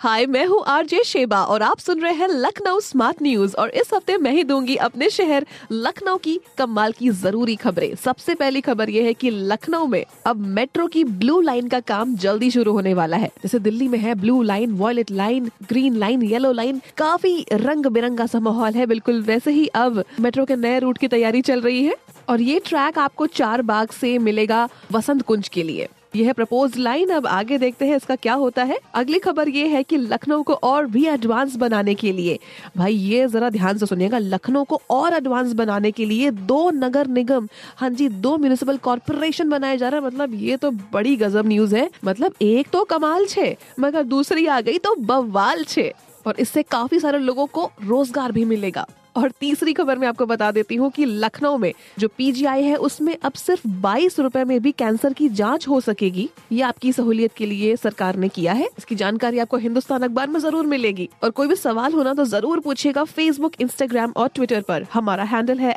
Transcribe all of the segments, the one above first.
हाय, मैं हूँ RJ Sheba और आप सुन रहे हैं लखनऊ स्मार्ट न्यूज़ और इस हफ़्ते मैं ही दूँगी अपने शहर लखनऊ की कमाल की ज़रूरी खबरें। सबसे पहली खबर ये है कि लखनऊ में अब मेट्रो की ब्लू लाइन का काम जल्दी शुरू होने वाला है। जैसे दिल्ली में है blue line, violet line, green line, yellow line, काफ़ी रंग बिरंगा सा माहौल है बिल्कुल। वैसे ही अब मेट्रो के नए रूट की तैयारी चल रही है और ये ट्रैक आपको चार बाग से मिलेगा वसंत कुंज के लिए। यह प्रपोज लाइन अब आगे देखते हैं इसका क्या होता है। अगली खबर ये है कि लखनऊ को और भी एडवांस बनाने के लिए। भाई, ये जरा ध्यान से सुनिएगा, लखनऊ को और एडवांस बनाने के लिए दो नगर निगम हाँ जी, दो म्यूनिसिपल कॉर्पोरेशन बनाए जा रहे हैं। मतलब ये तो बड़ी गजब न्यूज़ है। मतलब एक तो कमाल छे, मगर दूसरी आ गई तो बवाल छे। और इससे काफ़ी सारे लोगों को रोज़गार भी मिलेगा। और तीसरी खबर मैं आपको बता देती हूँ कि लखनऊ में जो पीजीआई है, उसमें अब सिर्फ़ बाईस रूपए में भी कैंसर की जाँच हो सकेगी। ये आपकी सहूलियत के लिए सरकार ने किया है। इसकी जानकारी आपको हिंदुस्तान अखबार में ज़रूर मिलेगी। और कोई भी सवाल होना तो ज़रूर पूछेगा फेसबुक इंस्टाग्राम और ट्विटर पर। हमारा हैंडल है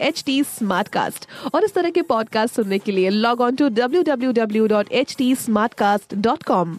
एट और इस तरह के पॉडकास्ट सुनने के लिए log on to W W W dot H T smart cast dot com